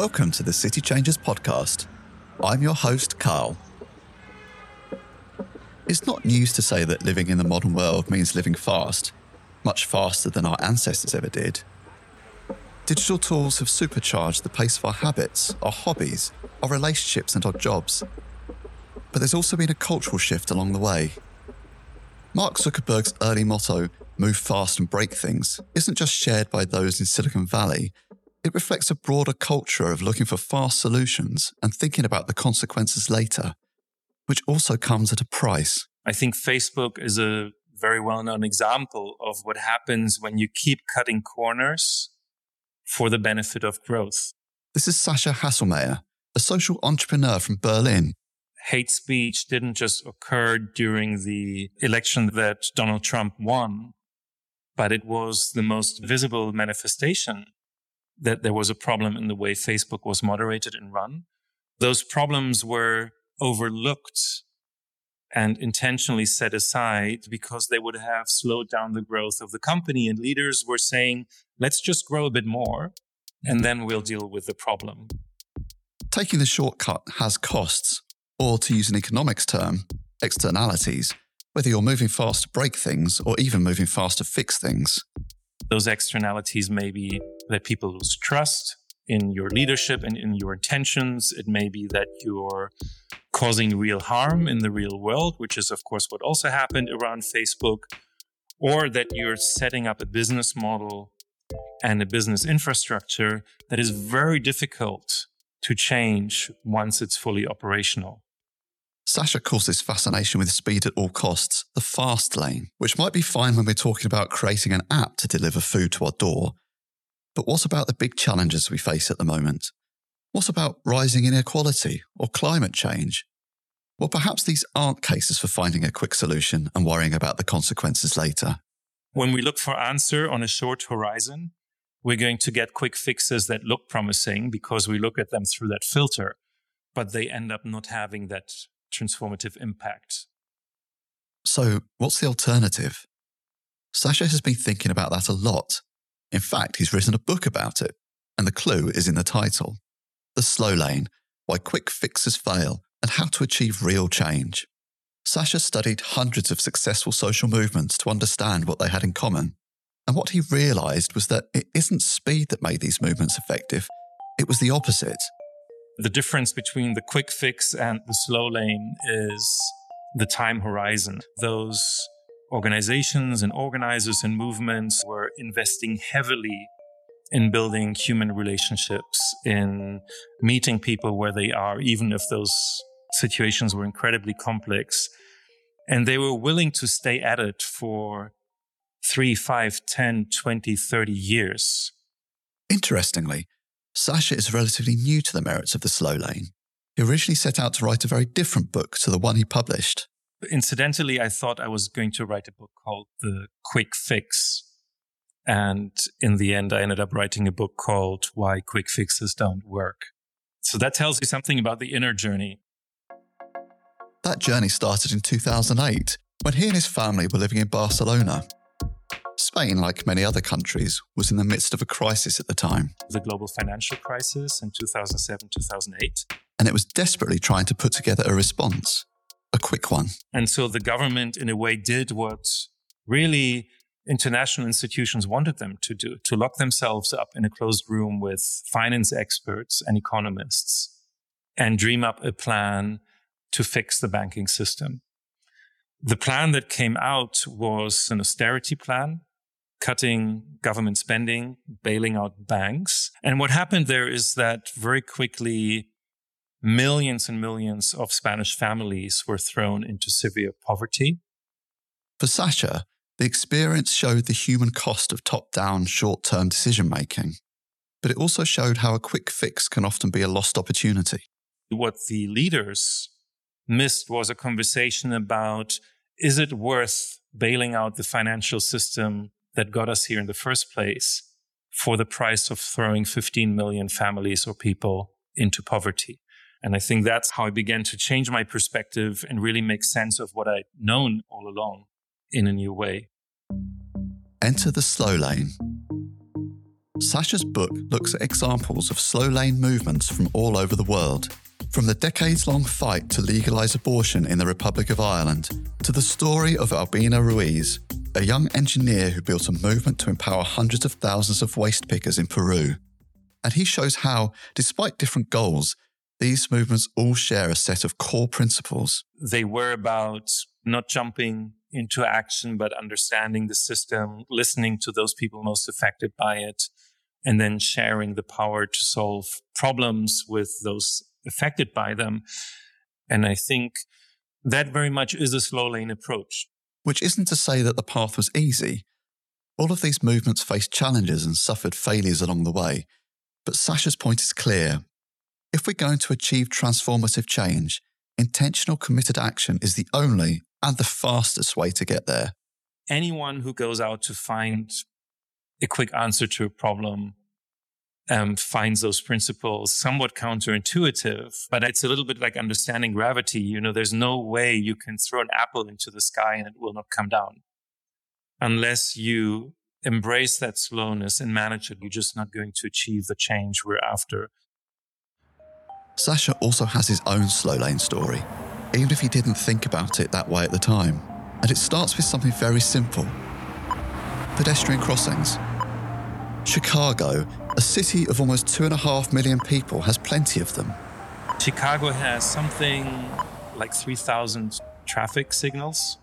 Welcome to the City Changers podcast. I'm your host, Carl. It's not news to say that living in the modern world means living fast, much faster than our ancestors ever did. Digital tools have supercharged the pace of our habits, our hobbies, our relationships, and our jobs. But there's also been a cultural shift along the way. Mark Zuckerberg's early motto, move fast and break things, isn't just shared by those in Silicon Valley, it reflects a broader culture of looking for fast solutions and thinking about the consequences later, which also comes at a price. I think Facebook is a very well known example of what happens when you keep cutting corners for the benefit of growth. This is Sascha Haselmayer, a social entrepreneur from Berlin. Hate speech didn't just occur during the election that Donald Trump won, but it was the most visible manifestation that there was a problem in the way Facebook was moderated and run. Those problems were overlooked and intentionally set aside because they would have slowed down the growth of the company. And leaders were saying, let's just grow a bit more and then we'll deal with the problem. Taking the shortcut has costs, or to use an economics term, externalities, whether you're moving fast to break things or even moving fast to fix things. Those externalities may be that people lose trust in your leadership and in your intentions. It may be that you're causing real harm in the real world, which is, of course, what also happened around Facebook, or that you're setting up a business model and a business infrastructure that is very difficult to change once it's fully operational. Sascha calls this fascination with speed at all costs the fast lane, which might be fine when we're talking about creating an app to deliver food to our door. But what about the big challenges we face at the moment? What about rising inequality or climate change? Well, perhaps these aren't cases for finding a quick solution and worrying about the consequences later. When we look for answer on a short horizon, we're going to get quick fixes that look promising because we look at them through that filter, but they end up not having that transformative impact. So, what's the alternative? Sascha has been thinking about that a lot. In fact, he's written a book about it, and the clue is in the title The Slow Lane Why Quick Fixes Fail and How to Achieve Real Change. Sascha studied hundreds of successful social movements to understand what they had in common. And what he realized was that it isn't speed that made these movements effective, it was the opposite. The difference between the quick fix and the slow lane is the time horizon. Those organizations and organizers and movements were investing heavily in building human relationships, in meeting people where they are, even if those situations were incredibly complex. And they were willing to stay at it for three, five, 10, 20, 30 years. Interestingly, Sascha is relatively new to the merits of the slow lane. He originally set out to write a very different book to the one he published. Incidentally, I thought I was going to write a book called The Quick Fix. And in the end, I ended up writing a book called Why Quick Fixes Don't Work. So that tells you something about the inner journey. That journey started in 2008 when he and his family were living in Barcelona. Spain, like many other countries, was in the midst of a crisis at the time. The global financial crisis in 2007 2008. And it was desperately trying to put together a response, a quick one. And so the government, in a way, did what really international institutions wanted them to do to lock themselves up in a closed room with finance experts and economists and dream up a plan to fix the banking system. The plan that came out was an austerity plan, cutting government spending, bailing out banks. And what happened there is that very quickly, millions and millions of Spanish families were thrown into severe poverty. For Sascha, the experience showed the human cost of top down, short term decision making, but it also showed how a quick fix can often be a lost opportunity. What the leaders missed was a conversation about is it worth bailing out the financial system that got us here in the first place for the price of throwing 15 million families or people into poverty? And I think that's how I began to change my perspective and really make sense of what I'd known all along in a new way. Enter the slow lane. Sascha's book looks at examples of slow lane movements from all over the world. From the decades long fight to legalise abortion in the Republic of Ireland, to the story of Albina Ruiz, a young engineer who built a movement to empower hundreds of thousands of waste pickers in Peru. And he shows how, despite different goals, these movements all share a set of core principles. They were about not jumping into action, but understanding the system, listening to those people most affected by it, and then sharing the power to solve problems with those affected by them. And I think that very much is a slow lane approach. Which isn't to say that the path was easy. All of these movements faced challenges and suffered failures along the way. But Sascha's point is clear. If we're going to achieve transformative change, intentional committed action is the only and the fastest way to get there. Anyone who goes out to find a quick answer to a problem um, finds those principles somewhat counterintuitive, but it's a little bit like understanding gravity. You know, there's no way you can throw an apple into the sky and it will not come down unless you embrace that slowness and manage it. You're just not going to achieve the change we're after. Sascha also has his own slow lane story, even if he didn't think about it that way at the time. And it starts with something very simple pedestrian crossings. Chicago, a city of almost two and a half million people, has plenty of them. Chicago has something like 3,000 traffic signals.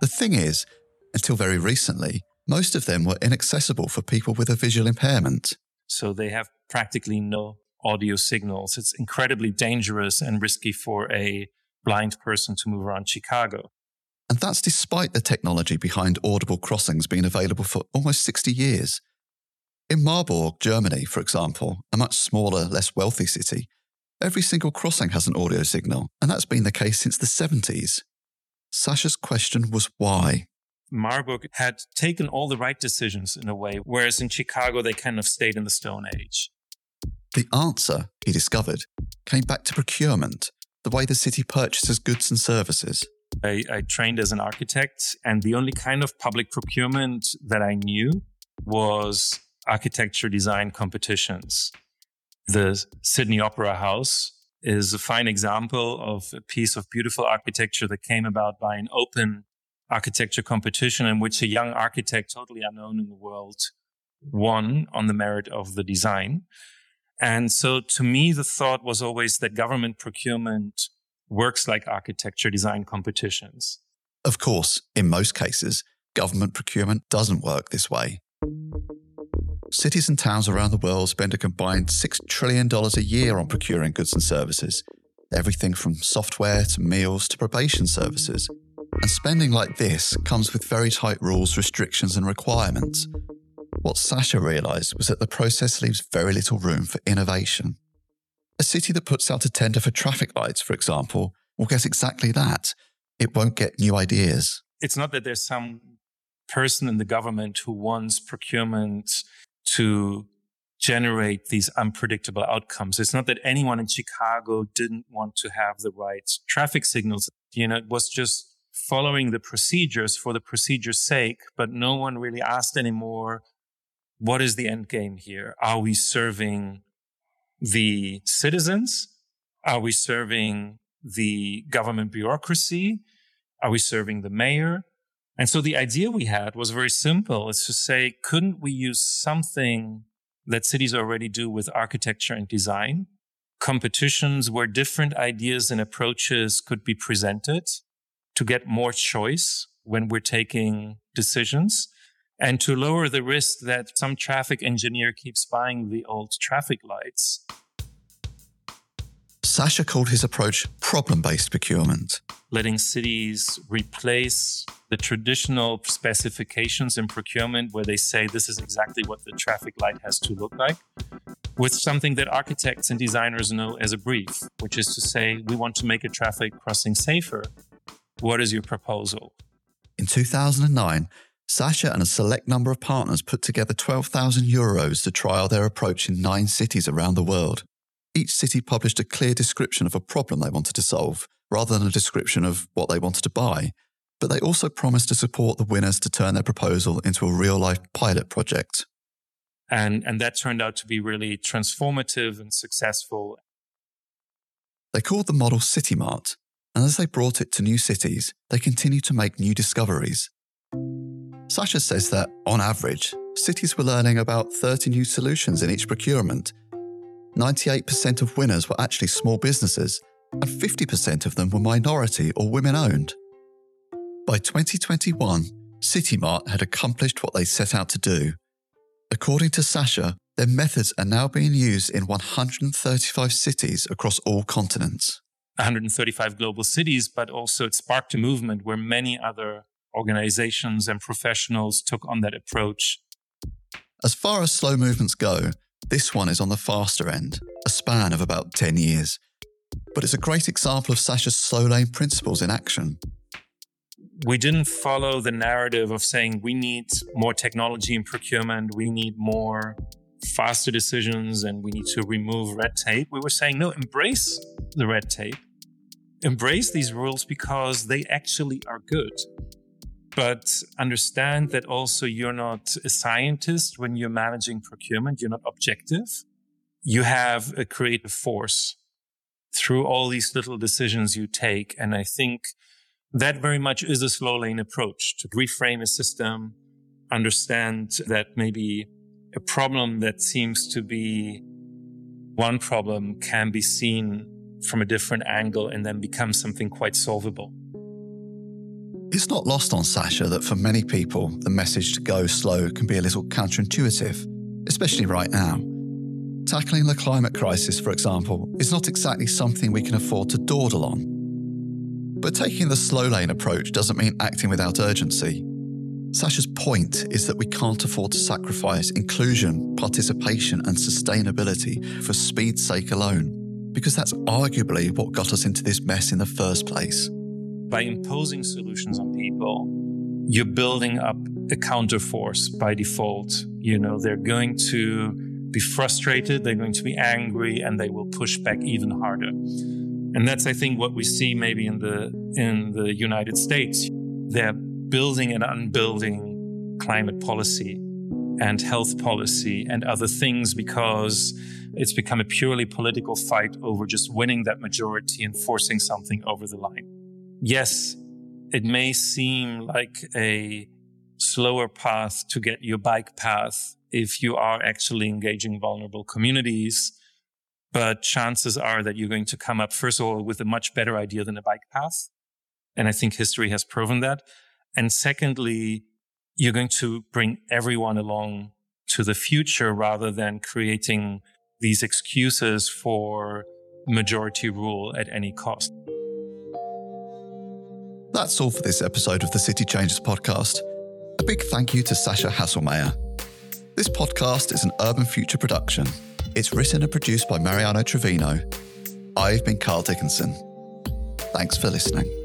The thing is, until very recently, most of them were inaccessible for people with a visual impairment. So they have practically no audio signals. It's incredibly dangerous and risky for a blind person to move around Chicago. And that's despite the technology behind audible crossings being available for almost 60 years. In Marburg, Germany, for example, a much smaller, less wealthy city, every single crossing has an audio signal, and that's been the case since the 70s. Sascha's question was why? Marburg had taken all the right decisions in a way, whereas in Chicago, they kind of stayed in the Stone Age. The answer, he discovered, came back to procurement, the way the city purchases goods and services. I, I, trained as an architect, and the only kind of public procurement that I knew was architecture design competitions. The Sydney Opera House is a fine example of a piece of beautiful architecture that came about by an open architecture competition in which a young architect, totally unknown in the world, won on the merit of the design. And so to me, the thought was always that government procurement works like architecture design competitions. Of course, in most cases, government procurement doesn't work this way. Cities and towns around the world spend a combined $6 trillion a year on procuring goods and services, everything from software to meals to probation services. And spending like this comes with very tight rules, restrictions, and requirements, what Sascha realised was that the process leaves very little room for innovation. A city that puts out a tender for traffic lights, for example, will get exactly that. It won't get new ideas. It's not that there's some person in the government who wants procurement to generate these unpredictable outcomes. It's not that anyone in Chicago didn't want to have the right traffic signals. You know, it was just following the procedures for the procedure's sake, but no one really asked anymore what is the end game here? Are we serving the citizens? Are we serving the government bureaucracy? Are we serving the mayor? And so the idea we had was very simple. It's to say, couldn't we use something that cities already do with architecture and design? Competitions where different ideas and approaches could be presented to get more choice when we're taking decisions and to lower the risk that some traffic engineer keeps buying the old traffic lights. Sascha called his approach problem based procurement. Letting cities replace the traditional specifications in procurement, where they say this is exactly what the traffic light has to look like, with something that architects and designers know as a brief, which is to say, we want to make a traffic crossing safer. What is your proposal? In 2009, Sascha and a select number of partners put together 12,000 euros to trial their approach in nine cities around the world. Each city published a clear description of a problem they wanted to solve, rather than a description of what they wanted to buy. But they also promised to support the winners to turn their proposal into a real life pilot project. And, and that turned out to be really transformative and successful. They called the model CityMart, and as they brought it to new cities, they continued to make new discoveries. Sascha says that, on average, cities were learning about 30 new solutions in each procurement. 98% of winners were actually small businesses, and 50% of them were minority or women owned. By 2021, CityMart had accomplished what they set out to do. According to Sascha, their methods are now being used in 135 cities across all continents. 135 global cities, but also it sparked a movement where many other organizations and professionals took on that approach. As far as slow movements go, this one is on the faster end, a span of about 10 years. But it's a great example of Sascha's slow lane principles in action we didn't follow the narrative of saying we need more technology in procurement, we need more faster decisions, and we need to remove red tape. We were saying, no, embrace the red tape, embrace these rules because they actually are good. But understand that also you're not a scientist when you're managing procurement, you're not objective. You have a creative force through all these little decisions you take. And I think that very much is a slow lane approach to reframe a system, understand that maybe a problem that seems to be one problem can be seen from a different angle and then become something quite solvable. It's not lost on Sascha that for many people, the message to go slow can be a little counterintuitive, especially right now. Tackling the climate crisis, for example, is not exactly something we can afford to dawdle on. But taking the slow lane approach doesn't mean acting without urgency. Sascha's point is that we can't afford to sacrifice inclusion, participation, and sustainability for speed's sake alone, because that's arguably what got us into this mess in the first place. By imposing solutions on people, you're building up a counterforce by default. You know, they're going to be frustrated, they're going to be angry, and they will push back even harder. And that's, I think, what we see maybe in the in the United States. They're building and unbuilding climate policy and health policy and other things because it's become a purely political fight over just winning that majority and forcing something over the line. Yes, it may seem like a slower path to get your bike path if you are actually engaging vulnerable communities but chances are that you're going to come up, first of all, with a much better idea than a bike path. And I think history has proven that. And secondly, you're going to bring everyone along to the future rather than creating these excuses for majority rule at any cost. That's all for this episode of the City Changers podcast. A big thank you to Sascha Haselmayer. This podcast is an Urban Future production it's written and produced by Mariano Trevino. I've been Carl Dickinson. Thanks for listening.